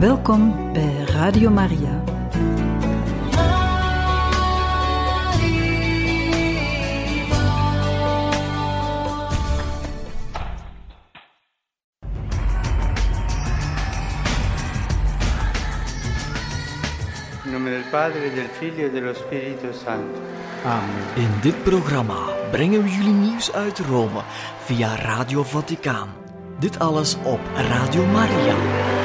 Welkom bij Radio Maria. In nome del Padre, del Figlio e dello Spirito Santo. Amen. In dit programma brengen we jullie nieuws uit Rome via Radio Vaticaan. Dit alles op Radio Maria.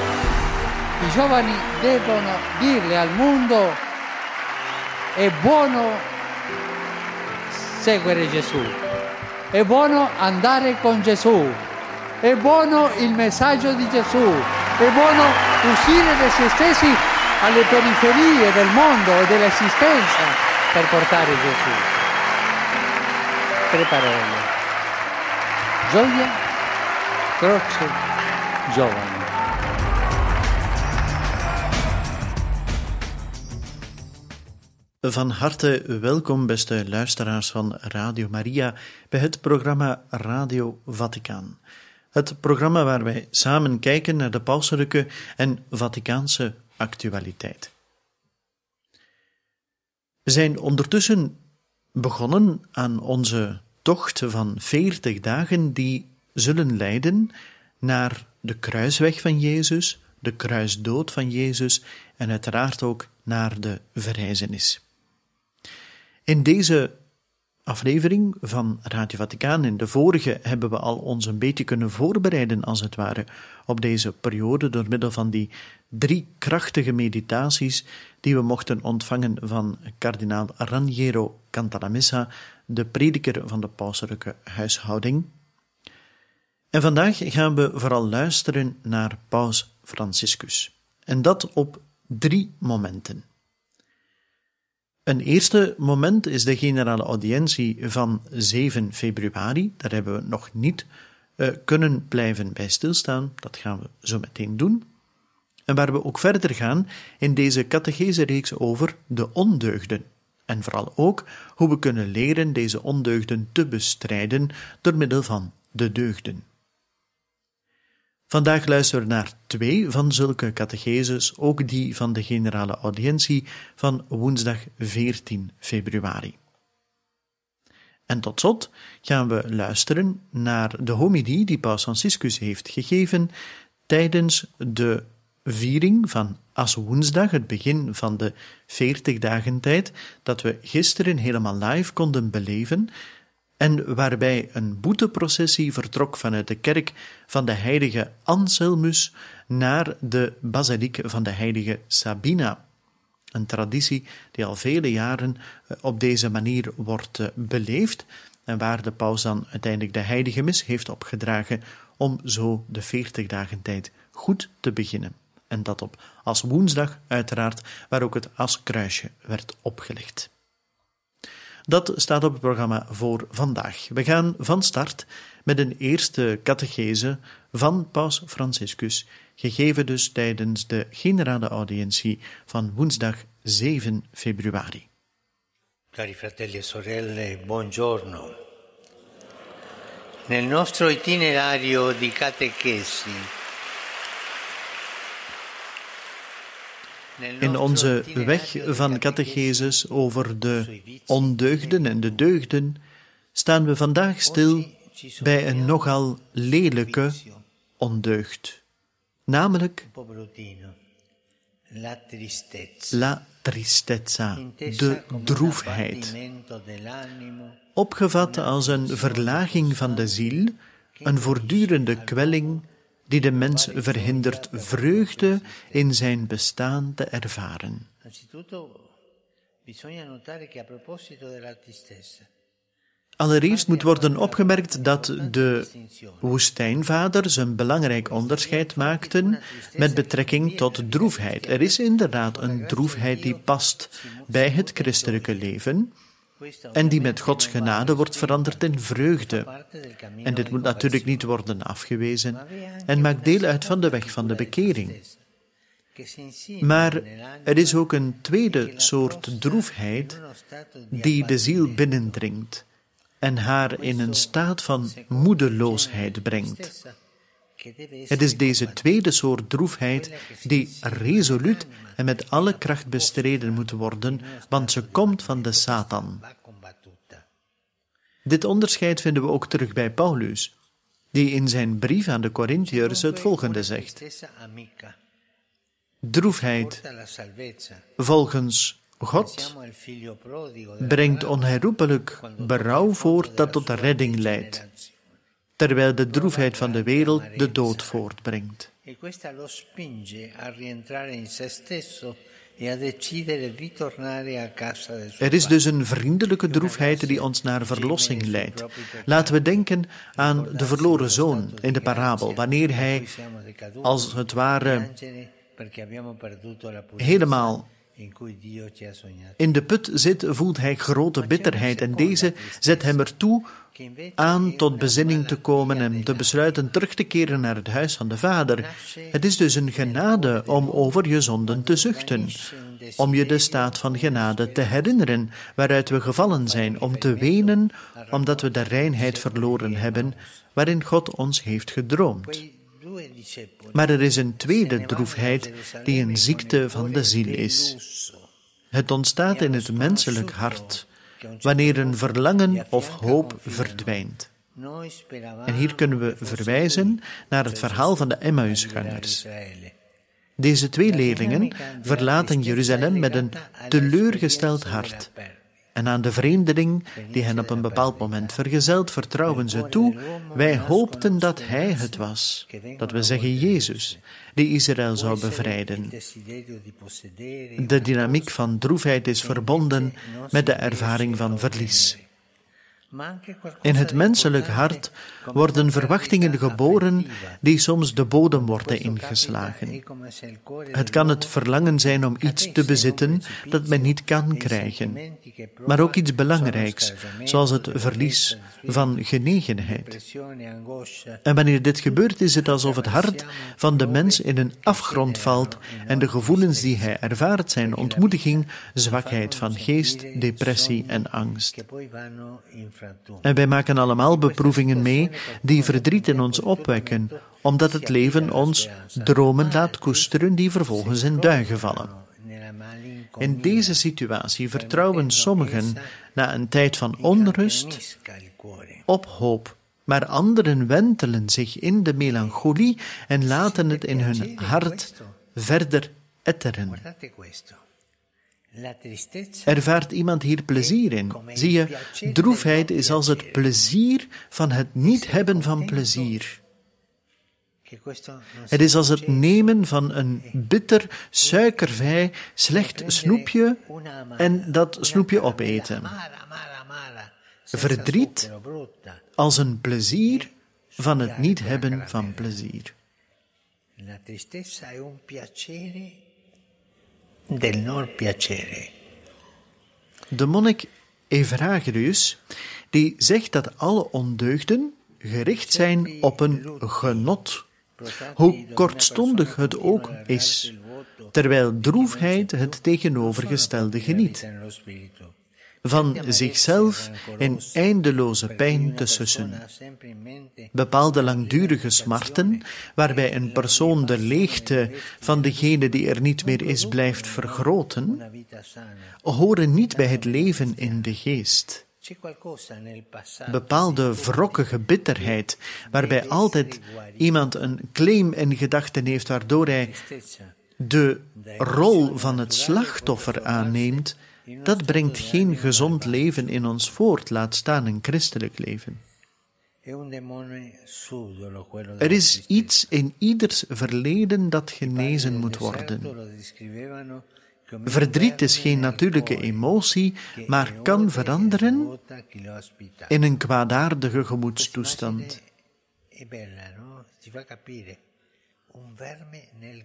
I giovani devono dirle al mondo è buono seguire Gesù, è buono andare con Gesù, è buono il messaggio di Gesù, è buono uscire da se stessi alle periferie del mondo e dell'esistenza per portare Gesù. Tre parole. Gioia, croce, giovani. Van harte welkom, beste luisteraars van Radio Maria, bij het programma Radio Vaticaan. Het programma waar wij samen kijken naar de pauselijke en Vaticaanse actualiteit. We zijn ondertussen begonnen aan onze tocht van veertig dagen die zullen leiden naar de kruisweg van Jezus, de kruisdood van Jezus en uiteraard ook naar de verrijzenis. In deze aflevering van Radio Vaticaan, in de vorige, hebben we al ons een beetje kunnen voorbereiden, als het ware, op deze periode door middel van die drie krachtige meditaties die we mochten ontvangen van kardinaal Raniero Cantalamessa, de prediker van de pauselijke huishouding. En vandaag gaan we vooral luisteren naar paus Franciscus. En dat op drie momenten. Een eerste moment is de generale audiëntie van 7 februari. Daar hebben we nog niet uh, kunnen blijven bij stilstaan. Dat gaan we zo meteen doen. En waar we ook verder gaan in deze catechese-reeks over de ondeugden. En vooral ook hoe we kunnen leren deze ondeugden te bestrijden door middel van de deugden. Vandaag luisteren we naar twee van zulke catecheses, ook die van de generale audiëntie van woensdag 14 februari. En tot slot gaan we luisteren naar de homilie die Paus Franciscus heeft gegeven tijdens de viering van Aswoensdag, het begin van de 40 dagen tijd, dat we gisteren helemaal live konden beleven en waarbij een boeteprocessie vertrok vanuit de kerk van de heilige Anselmus naar de basiliek van de heilige Sabina. Een traditie die al vele jaren op deze manier wordt beleefd en waar de paus dan uiteindelijk de heilige mis heeft opgedragen om zo de 40 dagen tijd goed te beginnen. En dat op als woensdag uiteraard, waar ook het askruisje werd opgelegd. Dat staat op het programma voor vandaag. We gaan van start met een eerste catechese van Paus Franciscus, gegeven dus tijdens de generale audiëntie van woensdag 7 februari. Cari fratelli e sorelle, buongiorno. Nel nostro itinerario di catechesi In onze weg van catecheses over de ondeugden en de deugden staan we vandaag stil bij een nogal lelijke ondeugd, namelijk la tristezza, de droefheid, opgevat als een verlaging van de ziel, een voortdurende kwelling die de mens verhindert vreugde in zijn bestaan te ervaren. Allereerst moet worden opgemerkt dat de woestijnvaders een belangrijk onderscheid maakten met betrekking tot droefheid. Er is inderdaad een droefheid die past bij het christelijke leven, en die met Gods genade wordt veranderd in vreugde. En dit moet natuurlijk niet worden afgewezen en maakt deel uit van de weg van de bekering. Maar er is ook een tweede soort droefheid die de ziel binnendringt en haar in een staat van moedeloosheid brengt. Het is deze tweede soort droefheid die resoluut en met alle kracht bestreden moet worden, want ze komt van de Satan. Dit onderscheid vinden we ook terug bij Paulus, die in zijn brief aan de Corinthiërs het volgende zegt. Droefheid volgens God brengt onherroepelijk berouw voort dat tot redding leidt, terwijl de droefheid van de wereld de dood voortbrengt. E e Er is dus een vriendelijke droefheid die ons naar verlossing leidt. Laten we denken aan de verloren zoon in de parabel, wanneer hij als het ware helemaal in de put zit, voelt hij grote bitterheid en deze zet hem ertoe aan tot bezinning te komen en te besluiten terug te keren naar het huis van de Vader. Het is dus een genade om over je zonden te zuchten, om je de staat van genade te herinneren waaruit we gevallen zijn, om te wenen omdat we de reinheid verloren hebben waarin God ons heeft gedroomd. Maar er is een tweede droefheid die een ziekte van de ziel is. Het ontstaat in het menselijk hart wanneer een verlangen of hoop verdwijnt. En hier kunnen we verwijzen naar het verhaal van de Emmausgangers. Deze twee leerlingen verlaten Jeruzalem met een teleurgesteld hart. En aan de vreemdeling die hen op een bepaald moment vergezelt, vertrouwen ze toe: Wij hoopten dat Hij het was, dat we zeggen Jezus, die Israël zou bevrijden. De dynamiek van droefheid is verbonden met de ervaring van verlies. In het menselijk hart worden verwachtingen geboren die soms de bodem worden ingeslagen. Het kan het verlangen zijn om iets te bezitten dat men niet kan krijgen, maar ook iets belangrijks, zoals het verlies van genegenheid. En wanneer dit gebeurt, is het alsof het hart van de mens in een afgrond valt en de gevoelens die hij ervaart zijn ontmoediging, zwakheid van geest, depressie en angst. En wij maken allemaal beproevingen mee die verdriet in ons opwekken, omdat het leven ons dromen laat koesteren die vervolgens in duigen vallen. In deze situatie vertrouwen sommigen na een tijd van onrust op hoop, maar anderen wentelen zich in de melancholie en laten het in hun hart verder etteren. Guardate questo. La tristezza Ervaart iemand hier plezier in? Zie je, droefheid is als het plezier van het niet hebben van plezier. Het is als het nemen van een bitter, suikervrij, slecht snoepje en dat snoepje opeten. Verdriet als een plezier van het niet hebben van plezier. La tristezza è un piacere del piacere. De monnik Evragius, die zegt dat alle ondeugden gericht zijn op een genot, hoe kortstondig het ook is, terwijl droefheid het tegenovergestelde geniet. Van zichzelf in eindeloze pijn te sussen. Bepaalde langdurige smarten, waarbij een persoon de leegte van degene die er niet meer is blijft vergroten, horen niet bij het leven in de geest. Bepaalde wrokkige bitterheid, waarbij altijd iemand een claim in gedachten heeft waardoor hij de rol van het slachtoffer aanneemt, dat brengt geen gezond leven in ons voort, laat staan een christelijk leven. Er is iets in ieders verleden dat genezen moet worden. Verdriet is geen natuurlijke emotie, maar kan veranderen in een kwaadaardige gemoedstoestand. Un verme nel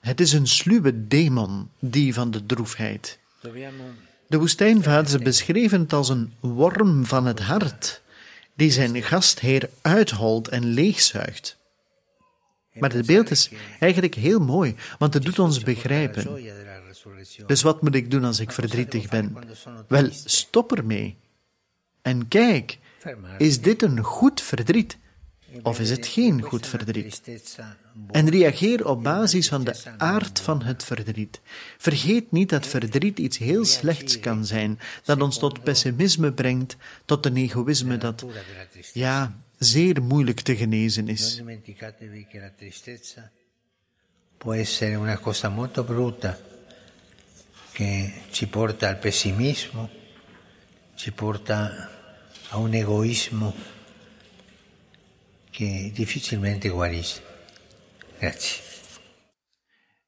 Het is een sluwe demon, die van de droefheid. De woestijnvaders beschreven het als een worm van het hart, die zijn gastheer uitholt en leegzuigt. Maar het beeld is eigenlijk heel mooi, want het doet ons begrijpen. Dus wat moet ik doen als ik verdrietig ben? Wel, stop ermee. En kijk, is dit een goed verdriet? Of is het geen goed verdriet? En reageer op basis van de aard van het verdriet. Vergeet niet dat verdriet iets heel slechts kan zijn, dat ons tot pessimisme brengt, tot een egoïsme dat, ja, zeer moeilijk te genezen is. può essere una cosa molto brutta che ci porta al pessimismo, ci porta a un egoismo che difficilmente guarisce. Grazie.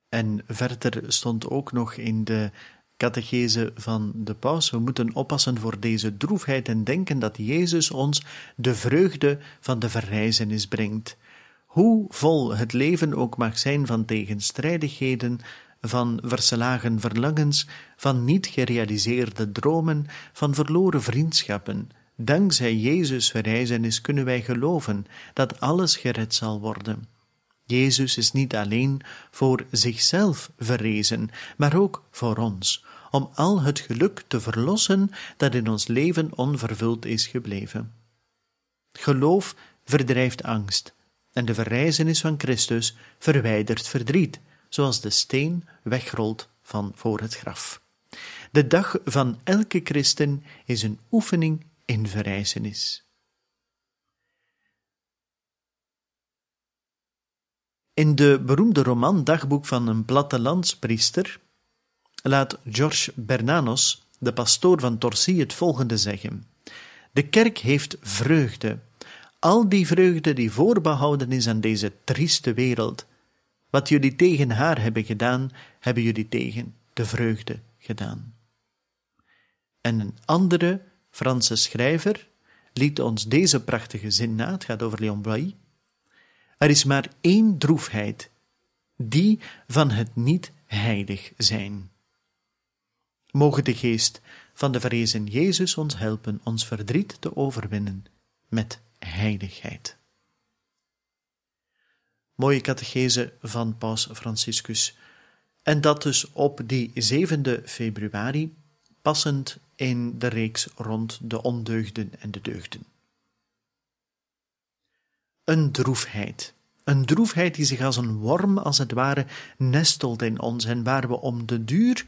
En verder stond ook nog in de catechese van de paus, we moeten oppassen voor deze droefheid en denken dat Jezus ons de vreugde van de verrijzenis brengt. Hoe vol het leven ook mag zijn van tegenstrijdigheden, van verslagen verlangens, van niet gerealiseerde dromen, van verloren vriendschappen, dankzij Jezus' verrijzenis kunnen wij geloven dat alles gered zal worden. Jezus is niet alleen voor zichzelf verrezen, maar ook voor ons, om al het geluk te verlossen dat in ons leven onvervuld is gebleven. Geloof verdrijft angst, en de verrijzenis van Christus verwijdert verdriet, zoals de steen wegrolt van voor het graf. De dag van elke christen is een oefening in verrijzenis. In de beroemde roman Dagboek van een plattelandspriester laat George Bernanos, de pastoor van Torcy, het volgende zeggen. De kerk heeft vreugde, al die vreugde die voorbehouden is aan deze trieste wereld. Wat jullie tegen haar hebben gedaan, hebben jullie tegen de vreugde gedaan. En een andere Franse schrijver liet ons deze prachtige zin na, het gaat over Leon Bloy. Er is maar één droefheid, die van het niet heilig zijn. Mogen de geest van de verrezen Jezus ons helpen ons verdriet te overwinnen met heiligheid. Mooie catechese van Paus Franciscus. En dat dus op die 7 februari, passend in de reeks rond de ondeugden en de deugden. Een droefheid. Een droefheid die zich als een worm, als het ware, nestelt in ons en waar we om de duur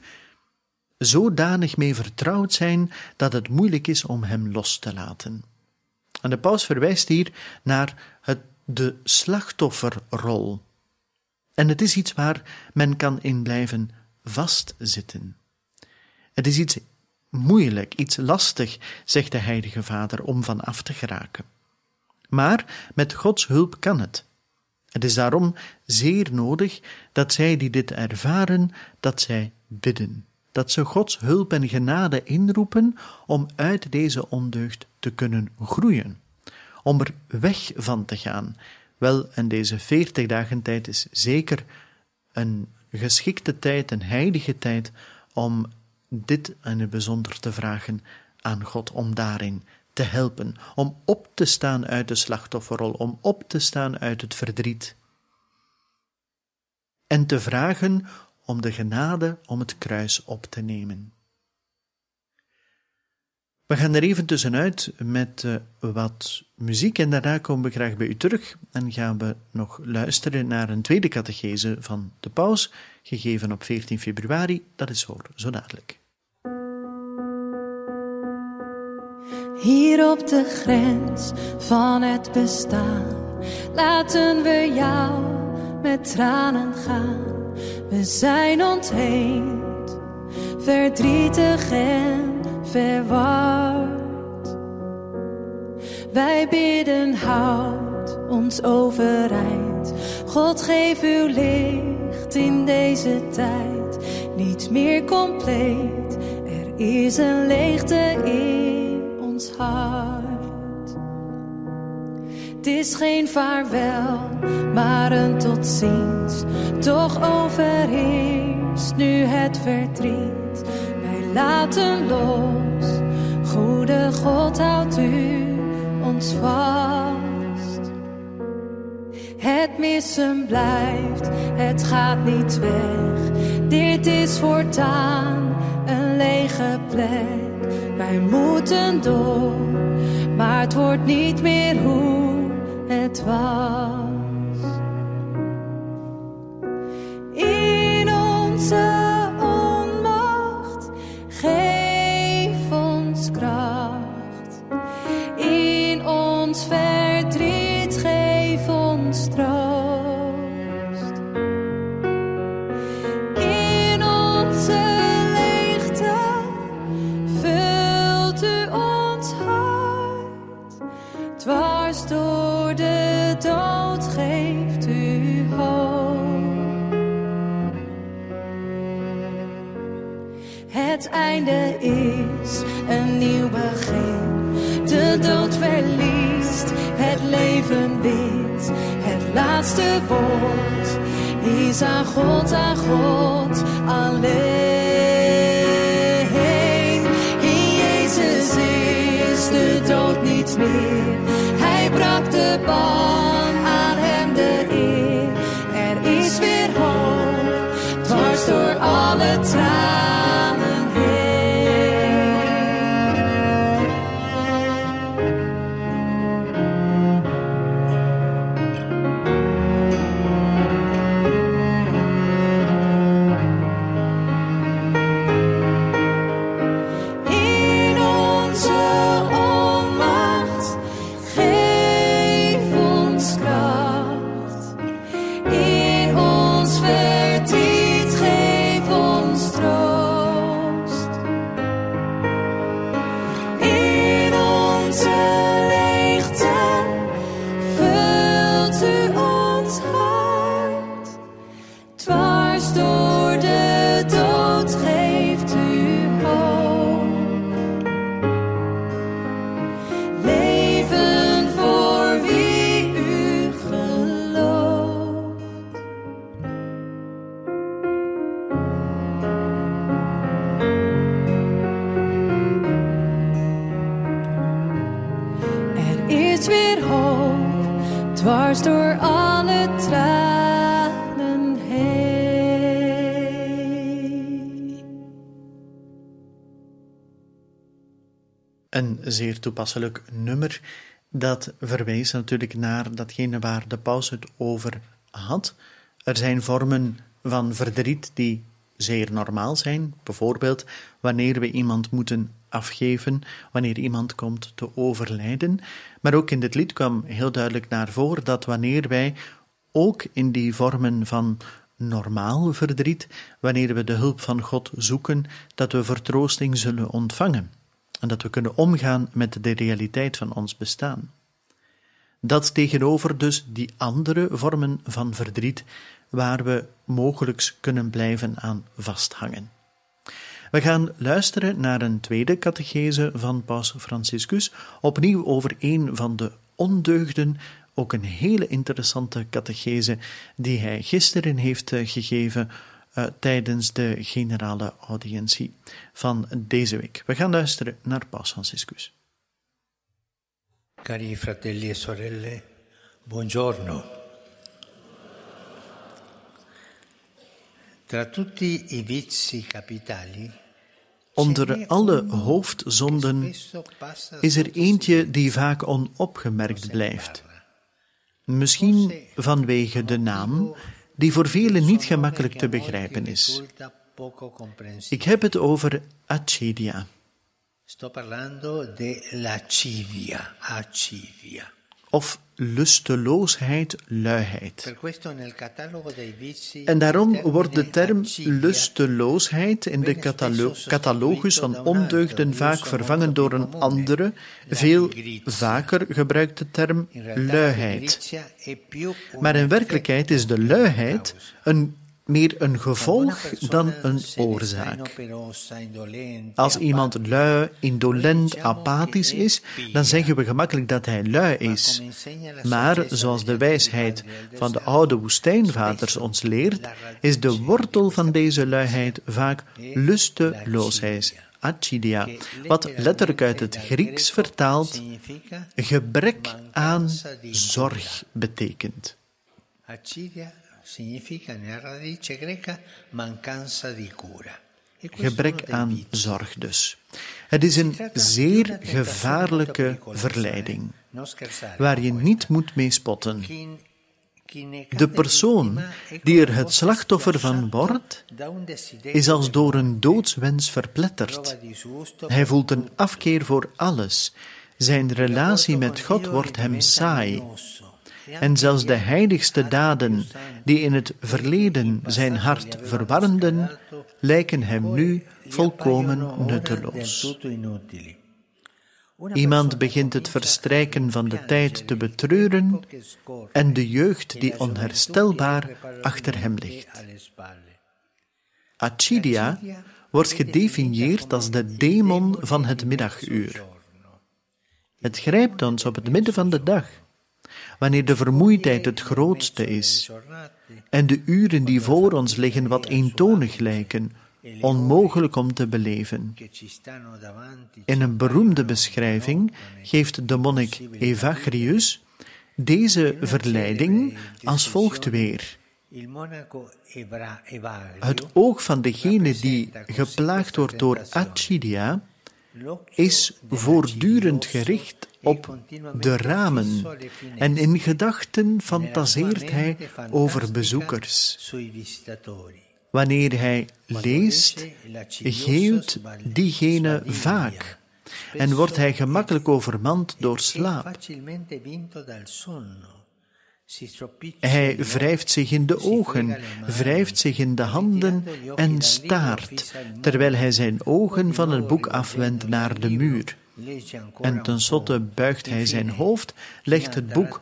zodanig mee vertrouwd zijn dat het moeilijk is om hem los te laten. En de paus verwijst hier naar het, de slachtofferrol. En het is iets waar men kan in blijven vastzitten. Het is iets moeilijk, iets lastig, zegt de Heilige Vader, om van af te geraken. Maar met Gods hulp kan het. Het is daarom zeer nodig dat zij die dit ervaren, dat zij bidden, dat ze Gods hulp en genade inroepen om uit deze ondeugd te kunnen groeien, om er weg van te gaan. Wel, en deze veertig dagen tijd is zeker een geschikte tijd, een heilige tijd, om dit in het bijzonder te vragen aan God, om daarin te helpen, om op te staan uit de slachtofferrol, om op te staan uit het verdriet. En te vragen om de genade om het kruis op te nemen. We gaan er even tussenuit met uh, wat muziek en daarna komen we graag bij u terug en gaan we nog luisteren naar een tweede catechese van de paus, gegeven op 14 februari. Dat is voor zo dadelijk. Hier op de grens van het bestaan laten we jou met tranen gaan. We zijn ontheemd, verdrietig en verward. Wij bidden, houd ons overeind. God geef uw licht in deze tijd. Niet meer compleet, er is een leegte in hart. Het is geen vaarwel, maar een tot ziens. Toch overheerst nu het verdriet. Wij laten los, goede God houdt u ons vast. Het missen blijft, het gaat niet weg. Dit is voortaan een lege plek. Wij moeten door, maar het wordt niet meer hoe het was. Laatste woord is aan God, aan God alleen. In Jezus is de dood niet meer. Hij brak de ban Een zeer toepasselijk nummer dat verwijst natuurlijk naar datgene waar de paus het over had. Er zijn vormen van verdriet die zeer normaal zijn, bijvoorbeeld wanneer we iemand moeten afgeven, wanneer iemand komt te overlijden. Maar ook in dit lied kwam heel duidelijk naar voren dat wanneer wij ook in die vormen van normaal verdriet, wanneer we de hulp van God zoeken, dat we vertroosting zullen ontvangen dat we kunnen omgaan met de realiteit van ons bestaan. Dat tegenover dus die andere vormen van verdriet waar we mogelijks kunnen blijven aan vasthangen. We gaan luisteren naar een tweede catechese van Paus Franciscus, opnieuw over een van de ondeugden, ook een hele interessante catechese die hij gisteren heeft eh, gegeven uh, tijdens de generale audiëntie van deze week. We gaan luisteren naar Paus Franciscus. Cari fratelli e sorelle, buongiorno. Tra tutti i vizi capitali Onder alle hoofdzonden is er eentje die vaak onopgemerkt blijft. Misschien vanwege de naam, die voor velen niet gemakkelijk te begrijpen is. Ik heb het over acedia. Sto parlando de lascivia, acivia. Of lusteloosheid, luiheid. En daarom wordt de term lusteloosheid in de catalo- catalogus van ondeugden vaak vervangen door een andere, veel vaker gebruikte term luiheid. Maar in werkelijkheid is de luiheid een, meer een gevolg dan een oorzaak. Als iemand lui, indolent, apathisch is, dan zeggen we gemakkelijk dat hij lui is. Maar zoals de wijsheid van de oude woestijnvaders ons leert, is de wortel van deze luiheid vaak lusteloosheid, acidia, wat letterlijk uit het Grieks vertaald gebrek aan zorg betekent. Significa nella radice greca mancanza di cura. Gebrek aan zorg dus. Het is een zeer gevaarlijke verleiding, waar je niet moet mee spotten. De persoon die er het slachtoffer van wordt, is als door een doodswens verpletterd. Hij voelt een afkeer voor alles. Zijn relatie met God wordt hem saai. En zelfs de heiligste daden die in het verleden zijn hart verwarmden, lijken hem nu volkomen nutteloos. Iemand begint het verstrijken van de tijd te betreuren en de jeugd die onherstelbaar achter hem ligt. Acidia wordt gedefinieerd als de demon van het middaguur. Het grijpt ons op het midden van de dag, wanneer de vermoeidheid het grootste is en de uren die voor ons liggen wat eentonig lijken, onmogelijk om te beleven. In een beroemde beschrijving geeft de monnik Evagrius deze verleiding als volgt weer. Het oog van degene die geplaagd wordt door acidia is voortdurend gericht op de ramen en in gedachten fantaseert hij over bezoekers. Wanneer hij leest, geeuwt diegene vaak en wordt hij gemakkelijk overmand door slaap. Hij wrijft zich in de ogen, wrijft zich in de handen en staart, terwijl hij zijn ogen van het boek afwendt naar de muur. En tenslotte buigt hij zijn hoofd, legt het boek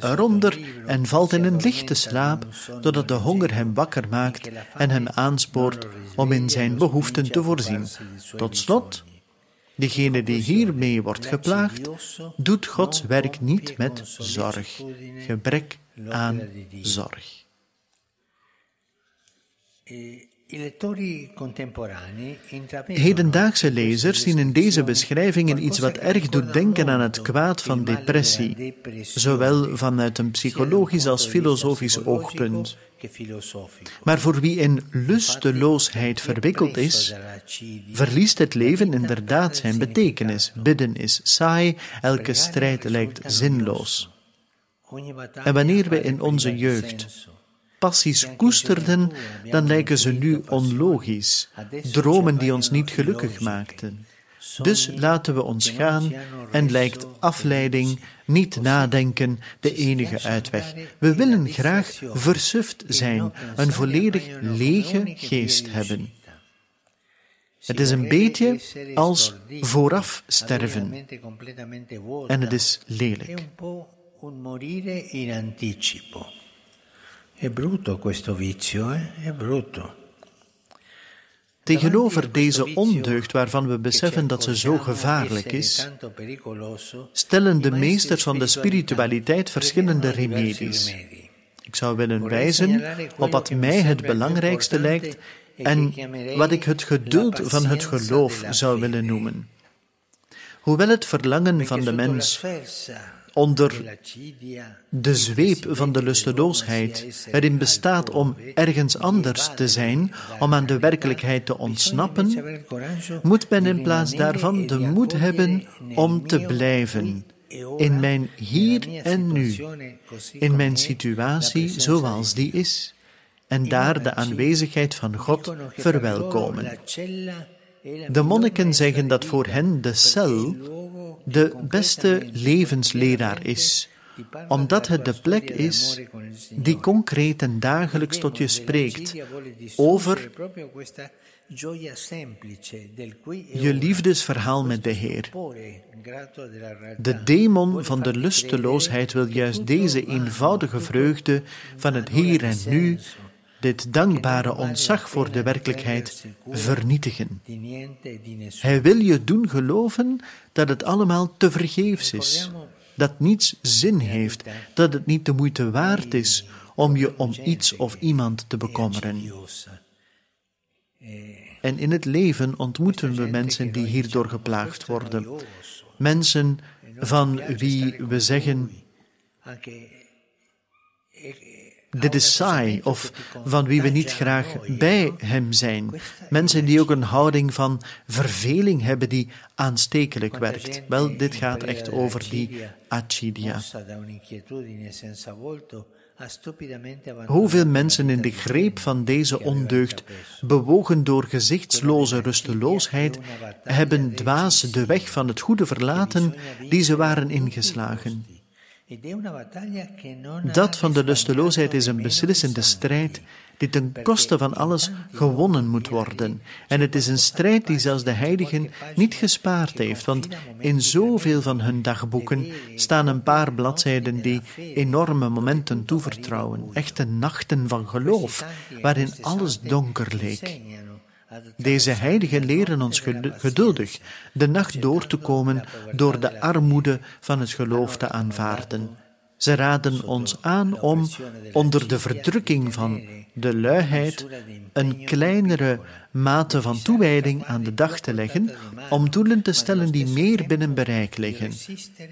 eronder en valt in een lichte slaap, totdat de honger hem wakker maakt en hem aanspoort om in zijn behoeften te voorzien. Tot slot, degene die hiermee wordt geplaagd, doet Gods werk niet met zorg, gebrek aan zorg. Hedendaagse lezers zien in deze beschrijvingen iets wat erg doet denken aan het kwaad van depressie, zowel vanuit een psychologisch als filosofisch oogpunt. Maar voor wie in lusteloosheid verwikkeld is, verliest het leven inderdaad zijn betekenis. Bidden is saai, elke strijd lijkt zinloos. En wanneer we in onze jeugd passies koesterden, dan lijken ze nu onlogisch, dromen die ons niet gelukkig maakten. Dus laten we ons gaan en lijkt afleiding, niet nadenken, de enige uitweg. We willen graag versuft zijn, een volledig lege geest hebben. Het is een beetje als vooraf sterven. En het is lelijk. un morire in anticipo. È brutto questo vizio, eh? È brutto. Tegenover deze ondeugd waarvan we beseffen dat ze zo gevaarlijk is, stellen de meesters van de spiritualiteit verschillende remedies. Ik zou willen wijzen op wat mij het belangrijkste lijkt en wat ik het geduld van het geloof zou willen noemen. Hoewel het verlangen van de mens onder de zweep van de lusteloosheid erin bestaat om ergens anders te zijn, om aan de werkelijkheid te ontsnappen, moet men in plaats daarvan de moed hebben om te blijven. In mijn hier en nu, in mijn situatie zoals die is, en daar de aanwezigheid van God verwelkomen. De monniken zeggen dat voor hen de cel de beste levensleraar is, omdat het de plek is die concreet en dagelijks tot je spreekt over je liefdesverhaal met de Heer. De demon van de lusteloosheid wil juist deze eenvoudige vreugde van het hier en nu, dit dankbare ontzag voor de werkelijkheid, vernietigen. Hij wil je doen geloven dat het allemaal te vergeefs is, dat niets zin heeft, dat het niet de moeite waard is om je om iets of iemand te bekommeren. En in het leven ontmoeten we mensen die hierdoor geplaagd worden. Mensen van wie we zeggen, is saai of van wie we niet graag bij hem zijn. Mensen die ook een houding van verveling hebben die aanstekelijk werkt. Wel, dit gaat echt over die acidia. Hoeveel mensen in de greep van deze ondeugd, bewogen door gezichtsloze rusteloosheid, hebben dwaas de weg van het goede verlaten die ze waren ingeslagen. Dat van de lusteloosheid is een beslissende strijd die ten koste van alles gewonnen moet worden. En het is een strijd die zelfs de heiligen niet gespaard heeft, want in zoveel van hun dagboeken staan een paar bladzijden die enorme momenten toevertrouwen, echte nachten van geloof, waarin alles donker leek. Deze heiligen leren ons geduldig de nacht door te komen door de armoede van het geloof te aanvaarden. Ze raden ons aan om onder de verdrukking van de luiheid een kleinere mate van toewijding aan de dag te leggen, om doelen te stellen die meer binnen bereik liggen,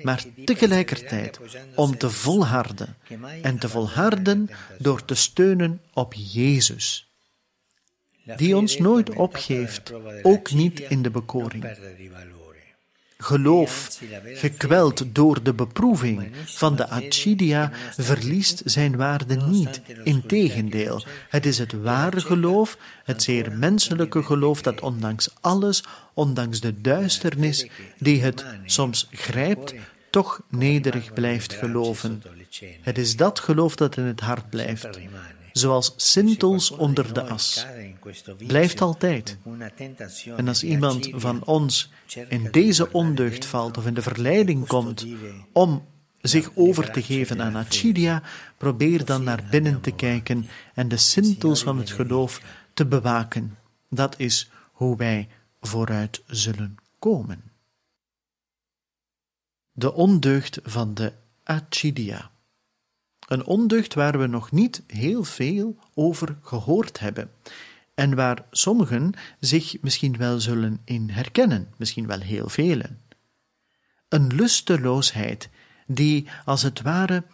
maar tegelijkertijd om te volharden en te volharden door te steunen op Jezus die ons nooit opgeeft, ook niet in de bekoring. Geloof, gekweld door de beproeving van de acidia, verliest zijn waarde niet. Integendeel, het is het ware geloof, het zeer menselijke geloof dat ondanks alles, ondanks de duisternis die het soms grijpt, toch nederig blijft geloven. Het is dat geloof dat in het hart blijft zoals sintels onder de as. Blijft altijd. En als iemand van ons in deze ondeugd valt of in de verleiding komt om zich over te geven aan acidia, probeer dan naar binnen te kijken en de sintels van het geloof te bewaken. Dat is hoe wij vooruit zullen komen. De ondeugd van de acidia. Een ondeugd waar we nog niet heel veel over gehoord hebben en waar sommigen zich misschien wel zullen in herkennen, misschien wel heel velen. Een lusteloosheid die als het ware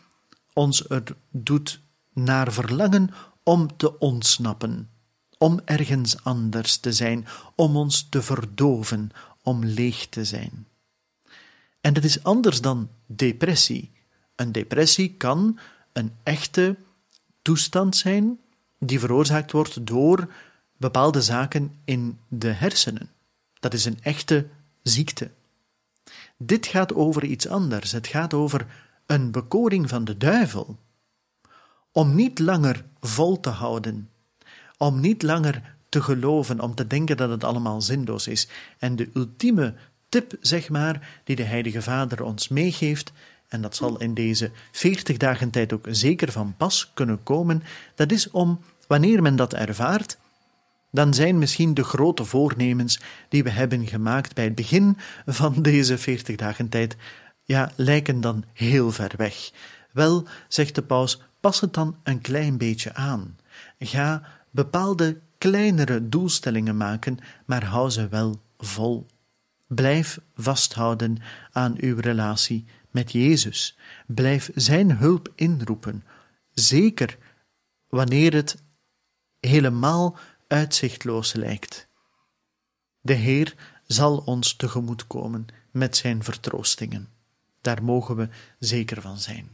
ons er doet naar verlangen om te ontsnappen, om ergens anders te zijn, om ons te verdoven, om leeg te zijn. En dat is anders dan depressie. Een depressie kan een echte toestand zijn die veroorzaakt wordt door bepaalde zaken in de hersenen. Dat is een echte ziekte. Dit gaat over iets anders. Het gaat over een bekoring van de duivel. Om niet langer vol te houden, om niet langer te geloven, om te denken dat het allemaal zinloos is. En de ultieme tip, zeg maar, die de Heilige Vader ons meegeeft, en dat zal in deze veertig dagen tijd ook zeker van pas kunnen komen, dat is om, wanneer men dat ervaart, dan zijn misschien de grote voornemens die we hebben gemaakt bij het begin van deze veertig dagen tijd, ja, lijken dan heel ver weg. Wel, zegt de paus, pas het dan een klein beetje aan. Ga bepaalde kleinere doelstellingen maken, maar hou ze wel vol. Blijf vasthouden aan uw relatie met Jezus. Blijf Zijn hulp inroepen, zeker wanneer het helemaal uitzichtloos lijkt. De Heer zal ons tegemoetkomen met Zijn vertroostingen. Daar mogen we zeker van zijn.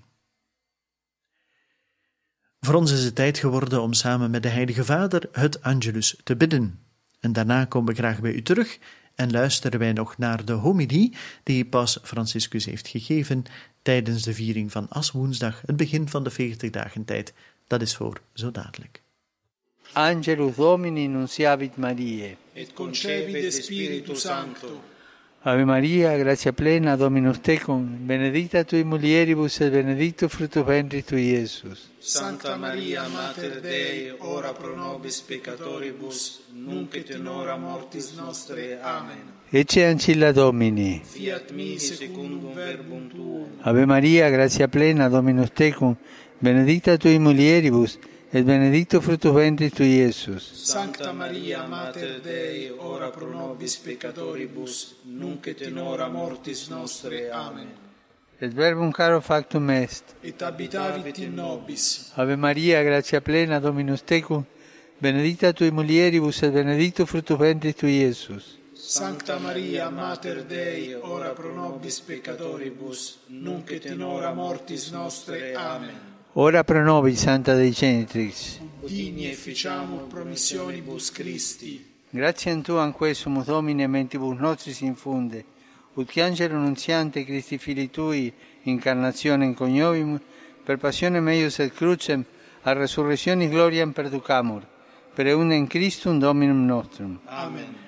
Voor ons is het tijd geworden om samen met de Heilige Vader het Angelus te bidden. En daarna komen we graag bij u terug en luisteren wij nog naar de homilie die Paus Franciscus heeft gegeven tijdens de viering van Aswoensdag, het begin van de 40 dagen tijd. Dat is voor zo dadelijk. Angelus Domini nunciavit Mariae. Et concepit Spiritus Sancto. Ave Maria, gratia plena, Dominus tecum, benedicta tui mulieribus et benedictus fructus ventris tui, Iesus. Santa Maria, Mater Dei, ora pro nobis peccatoribus, nunc et in hora mortis nostre. Amen. Ecce ancilla Domini. Fiat mi secundum verbum tuum. Ave Maria, gratia plena, Dominus tecum, benedicta tui mulieribus, et benedictus fructus ventris tui, Iesus. Sancta Maria, Mater Dei, ora pro nobis peccatoribus, nunc et in hora mortis nostre. Amen. Et verbum caro factum est. et abitavit in nobis. Ave Maria, gratia plena, Dominus tecum, benedicta tui mulieribus et benedictus fructus ventris tui, Iesus. Sancta Maria, Mater Dei, ora pro nobis peccatoribus, nunc et in hora mortis nostre. Amen. Ora pro nobis, Santa Dei Genitrix. Digni efficiamur promissionibus Christi. Gratiam Tuam quesumus Domine mentibus nostris infunde, ut che angelo nunziante Christi Fili Tui, incarnationem coniovimus, per passionem eius et crucem, a resurrectionis gloriam perducamur, per eundem Christum Dominum nostrum. Amen.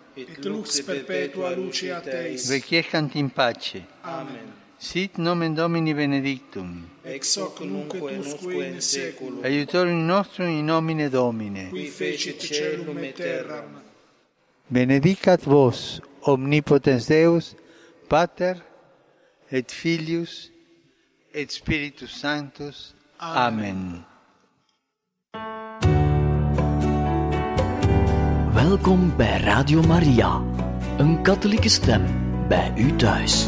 et lux perpetua lucia Teis. Requiescant in pace. Amen. Sit nomen Domini benedictum. Ex hoc nunc et usque in seculum. Aiutorium nostrum in nomine Domine. Qui fecit celum et terram. Benedicat vos, omnipotens Deus, Pater, et Filius, et Spiritus Sanctus. Amen. Amen. Welkom bij Radio Maria, een katholieke stem bij u thuis.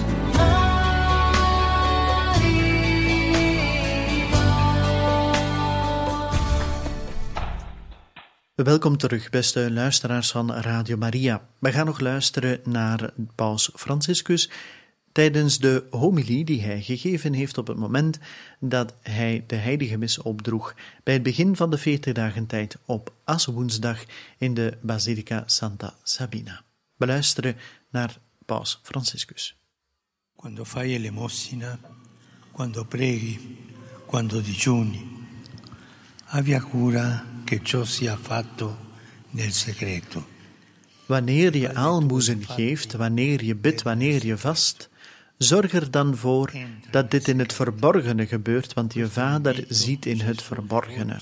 Welkom terug, beste luisteraars van Radio Maria. We gaan nog luisteren naar Paus Franciscus tijdens de homilie die hij gegeven heeft op het moment dat hij de heilige mis opdroeg bij het begin van de 40 dagen tijd op Aswoensdag in de Basilica Santa Sabina. We luisteren naar Paus Franciscus. Quando fai elemosina, quando preghi, quando digiuni, abbia cura che ciò sia fatto nel segreto. Wanneer je aalmoezen geeft, wanneer je bidt, wanneer je vast, zorg er dan voor dat dit in het verborgene gebeurt, want je vader ziet in het verborgene.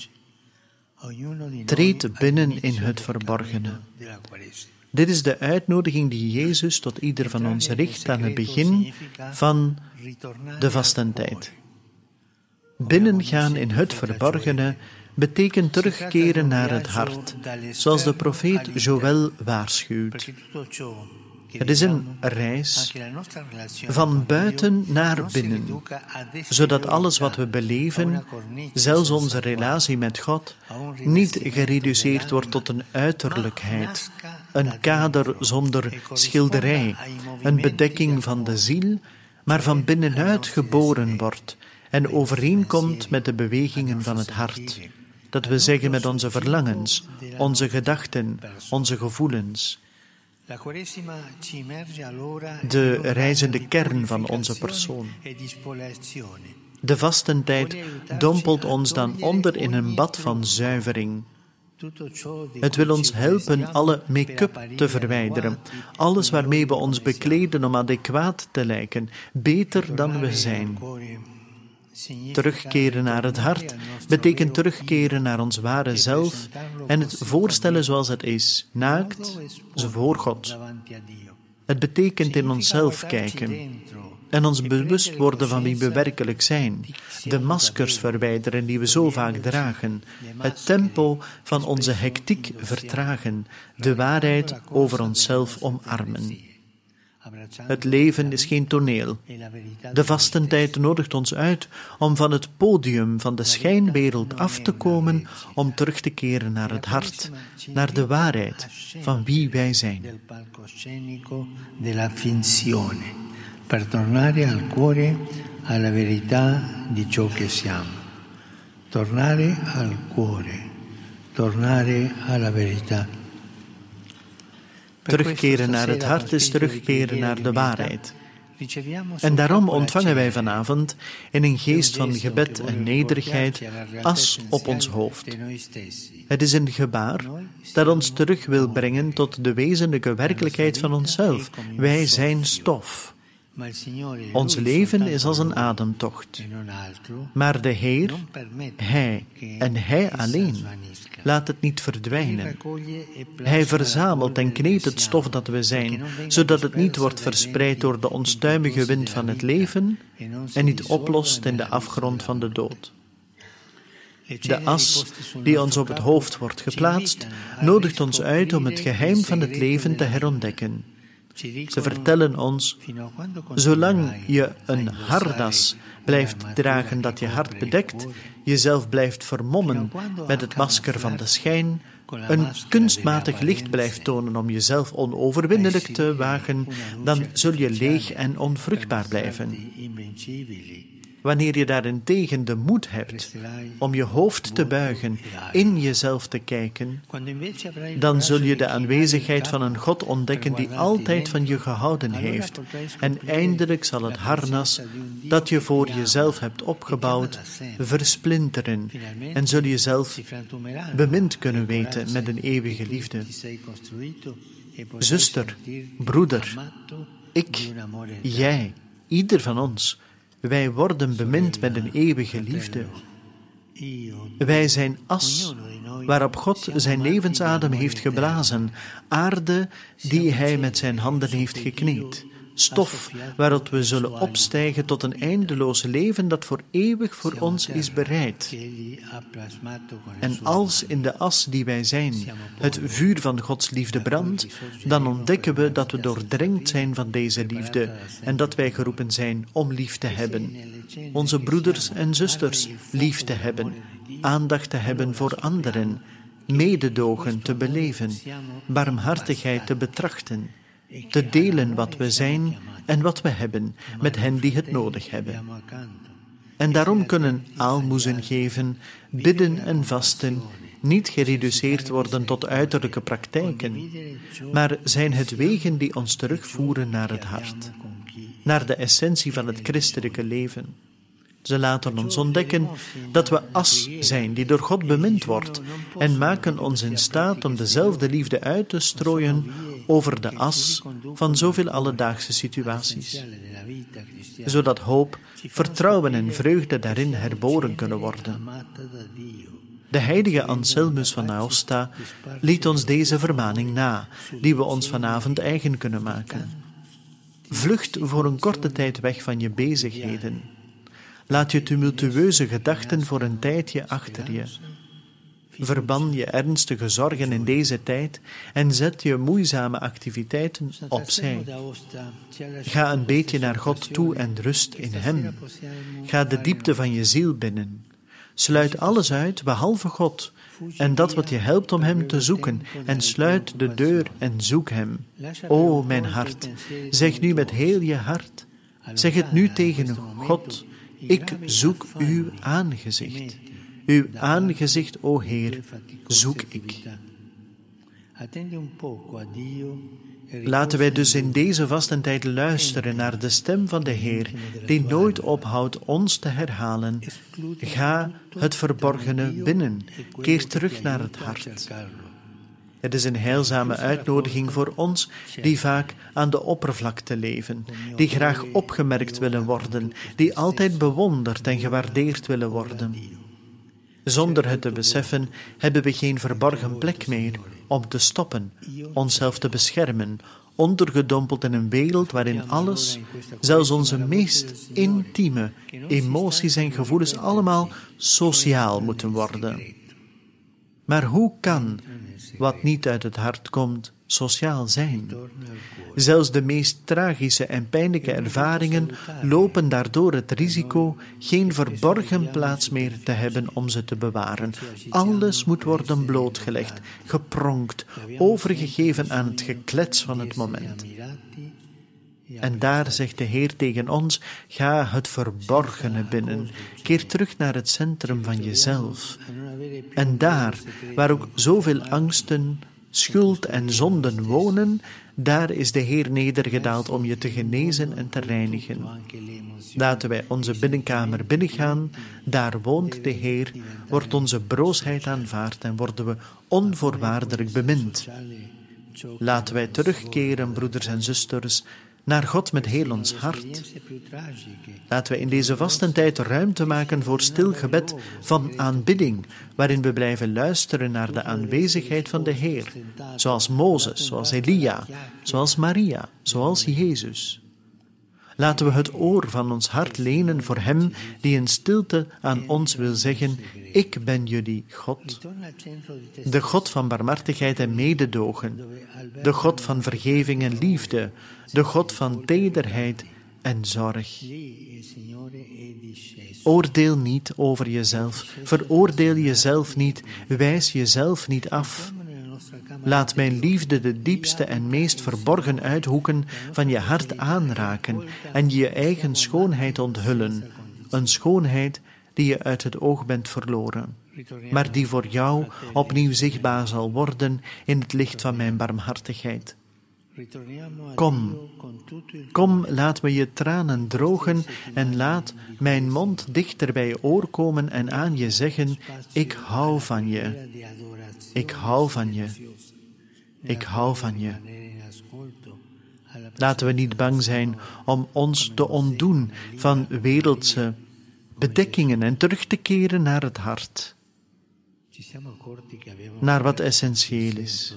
Treed binnen in het verborgene. Dit is de uitnodiging die Jezus tot ieder van ons richt aan het begin van de vastentijd. Binnengaan in het verborgene betekent terugkeren naar het hart, zoals de profeet Joël waarschuwt. Het is een reis van buiten naar binnen, zodat alles wat we beleven, zelfs onze relatie met God, niet gereduceerd wordt tot een uiterlijkheid, een kader zonder schilderij, een bedekking van de ziel, maar van binnenuit geboren wordt en overeenkomt met de bewegingen van het hart. Dat we zeggen met onze verlangens, onze gedachten, onze gevoelens. De reizende kern van onze persoon. De vastentijd dompelt ons dan onder in een bad van zuivering. Het wil ons helpen alle make-up te verwijderen, alles waarmee we ons bekleden om adequaat te lijken, beter dan we zijn. Terugkeren naar het hart betekent terugkeren naar ons ware zelf en het voorstellen zoals het is, naakt, voor God. Het betekent in onszelf kijken en ons bewust worden van wie we werkelijk zijn, de maskers verwijderen die we zo vaak dragen, het tempo van onze hectiek vertragen, de waarheid over onszelf omarmen. Het leven is geen toneel. De vastentijd nodigt ons uit om van het podium van de schijnwereld af te komen, om terug te keren naar het hart, naar de waarheid van wie wij zijn. Tornare al cuore, alla verità di ciò che siamo. Tornare al cuore, tornare alla verità. Terugkeren naar het hart is terugkeren naar de waarheid. En daarom ontvangen wij vanavond in een geest van gebed en nederigheid as op ons hoofd. Het is een gebaar dat ons terug wil brengen tot de wezenlijke werkelijkheid van onszelf. Wij zijn stof. Ons leven is als een ademtocht. e Maar de Heer, Hij en Hij alleen, laat het niet verdwijnen. e Hij verzamelt en kneedt het stof dat we zijn, zodat het niet wordt verspreid door de onstuimige wind van het leven e en niet oplost in de afgrond van de dood. De as die ons op het hoofd wordt geplaatst, nodigt ons uit om het geheim il van het leven te herontdekken. Ze vertellen ons, zolang je een harnas blijft dragen dat je hart bedekt, jezelf blijft vermommen met het masker van de schijn, een kunstmatig licht blijft tonen om jezelf onoverwinnelijk te wagen, dan zul je leeg en onvruchtbaar blijven. Wanneer je daarentegen de moed hebt om je hoofd te buigen, in jezelf te kijken, dan zul je de aanwezigheid van een God ontdekken die altijd van je gehouden heeft. En eindelijk zal het harnas dat je voor jezelf hebt opgebouwd versplinteren. En zul je frantumeranno bemind kunnen weten met een eeuwige liefde. Zuster, broeder, Ik, jij, ieder van ons, wij worden bemind met een eeuwige liefde. Wij zijn as waarop God zijn levensadem heeft geblazen, aarde die hij met zijn handen heeft gekneed, stof waarop we zullen opstijgen tot een eindeloos leven dat voor eeuwig voor ons is bereid. En als in de as die wij zijn het vuur van Gods liefde brandt, dan ontdekken we dat we doordrenkt zijn van deze liefde en dat wij geroepen zijn om lief te hebben. Onze broeders en zusters lief te hebben, aandacht te hebben voor anderen, mededogen te beleven, barmhartigheid te betrachten, te delen wat we zijn en wat we hebben met hen die het nodig hebben. En daarom kunnen aalmoezen geven, bidden en vasten niet gereduceerd worden tot uiterlijke praktijken, maar zijn het wegen die ons terugvoeren naar het hart, naar de essentie van het christelijke leven. Ze laten ons ontdekken dat we as zijn die door God bemind wordt en maken ons in staat om dezelfde liefde uit te strooien over de as van zoveel alledaagse situaties zodat hoop, vertrouwen en vreugde daarin herboren kunnen worden. De heilige Anselmus van Aosta liet ons deze vermaning na, die we ons vanavond eigen kunnen maken. Vlucht voor een korte tijd weg van je bezigheden. Laat je tumultueuze gedachten voor een tijdje achter je. Verban je ernstige zorgen in deze tijd en zet je moeizame activiteiten opzij. Ga een beetje naar God toe en rust in Hem. Ga de diepte van je ziel binnen. Sluit alles uit behalve God en dat wat je helpt om Hem te zoeken en sluit de deur en zoek Hem. O mijn hart, zeg nu met heel je hart, zeg het nu tegen God, ik zoek uw aangezicht. Uw aangezicht, o Heer, zoek ik. E Laten wij dus in deze vastentijd luisteren naar de stem van de Heer, die nooit ophoudt ons te herhalen. Ga het verborgene binnen, keer terug naar het hart. Het is een heilzame uitnodiging voor ons die vaak aan de oppervlakte leven, die graag opgemerkt willen worden, die altijd bewonderd en gewaardeerd willen worden. Zonder het te beseffen hebben we geen verborgen plek meer om te stoppen, onszelf te beschermen, ondergedompeld in een wereld waarin alles, zelfs onze meest intieme emoties en gevoelens, allemaal sociaal moeten worden. Maar hoe kan wat niet uit het hart komt sociaal zijn? Zelfs de meest tragische en pijnlijke ervaringen lopen daardoor het risico geen verborgen plaats meer te hebben om ze te bewaren. Alles moet worden blootgelegd, gepronkt, overgegeven aan het geklets van het moment. En daar zegt de Heer tegen ons: ga het verborgene binnen, keer terug naar het centrum van jezelf. En daar, waar ook zoveel angsten, schuld en zonden wonen, daar is de Heer nedergedaald om je te genezen en te reinigen. Laten wij onze binnenkamer binnengaan, daar woont de Heer, wordt onze broosheid aanvaard en worden we onvoorwaardelijk bemind. Laten wij terugkeren, broeders en zusters, naar God met heel ons hart. Laten we in deze vastentijd ruimte maken voor stil gebed van aanbidding, waarin we blijven luisteren naar de aanwezigheid van de Heer, zoals Mozes, zoals Elia, zoals Maria, zoals Jezus. Laten we het oor van ons hart lenen voor Hem die in stilte aan ons wil zeggen: Ik ben jullie God. De God van barmhartigheid en mededogen, de God van vergeving en liefde, de God van tederheid en zorg. Oordeel niet over jezelf, veroordeel jezelf niet, wijs jezelf niet af. Laat mijn liefde de diepste en meest verborgen uithoeken van je hart aanraken en je eigen schoonheid onthullen, een schoonheid die je uit het oog bent verloren, maar die voor jou opnieuw zichtbaar zal worden in het licht van mijn barmhartigheid. Kom, kom, laat me je tranen drogen en laat mijn mond dichter bij je oor komen en aan je zeggen: Ik hou van je. Ik hou van je. Ik hou van je. Laten we niet bang zijn om ons te ontdoen van wereldse bedekkingen en terug te keren naar het hart, naar wat essentieel is.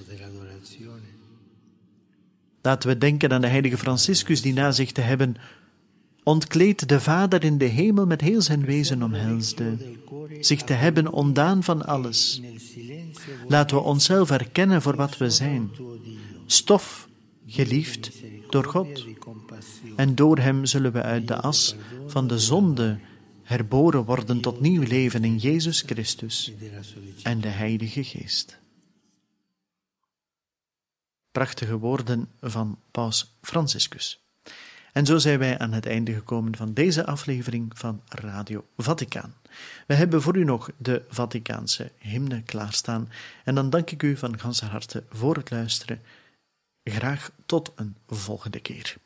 Laten we denken aan de heilige Franciscus die na zich te hebben ontkleed de Vader in de hemel met heel zijn wezen omhelsde, zich te hebben ontdaan van alles. Laten we onszelf erkennen voor wat we zijn, stof, geliefd door God. En door Hem zullen we uit de as van de zonde herboren worden tot nieuw leven in Jezus Christus en de Heilige Geest. Prachtige woorden van Paus Franciscus. En zo zijn wij aan het einde gekomen van deze aflevering van Radio Vaticaan. We hebben voor u nog de Vaticaanse hymne klaarstaan en dan dank ik u van ganse harte voor het luisteren. Graag tot een volgende keer.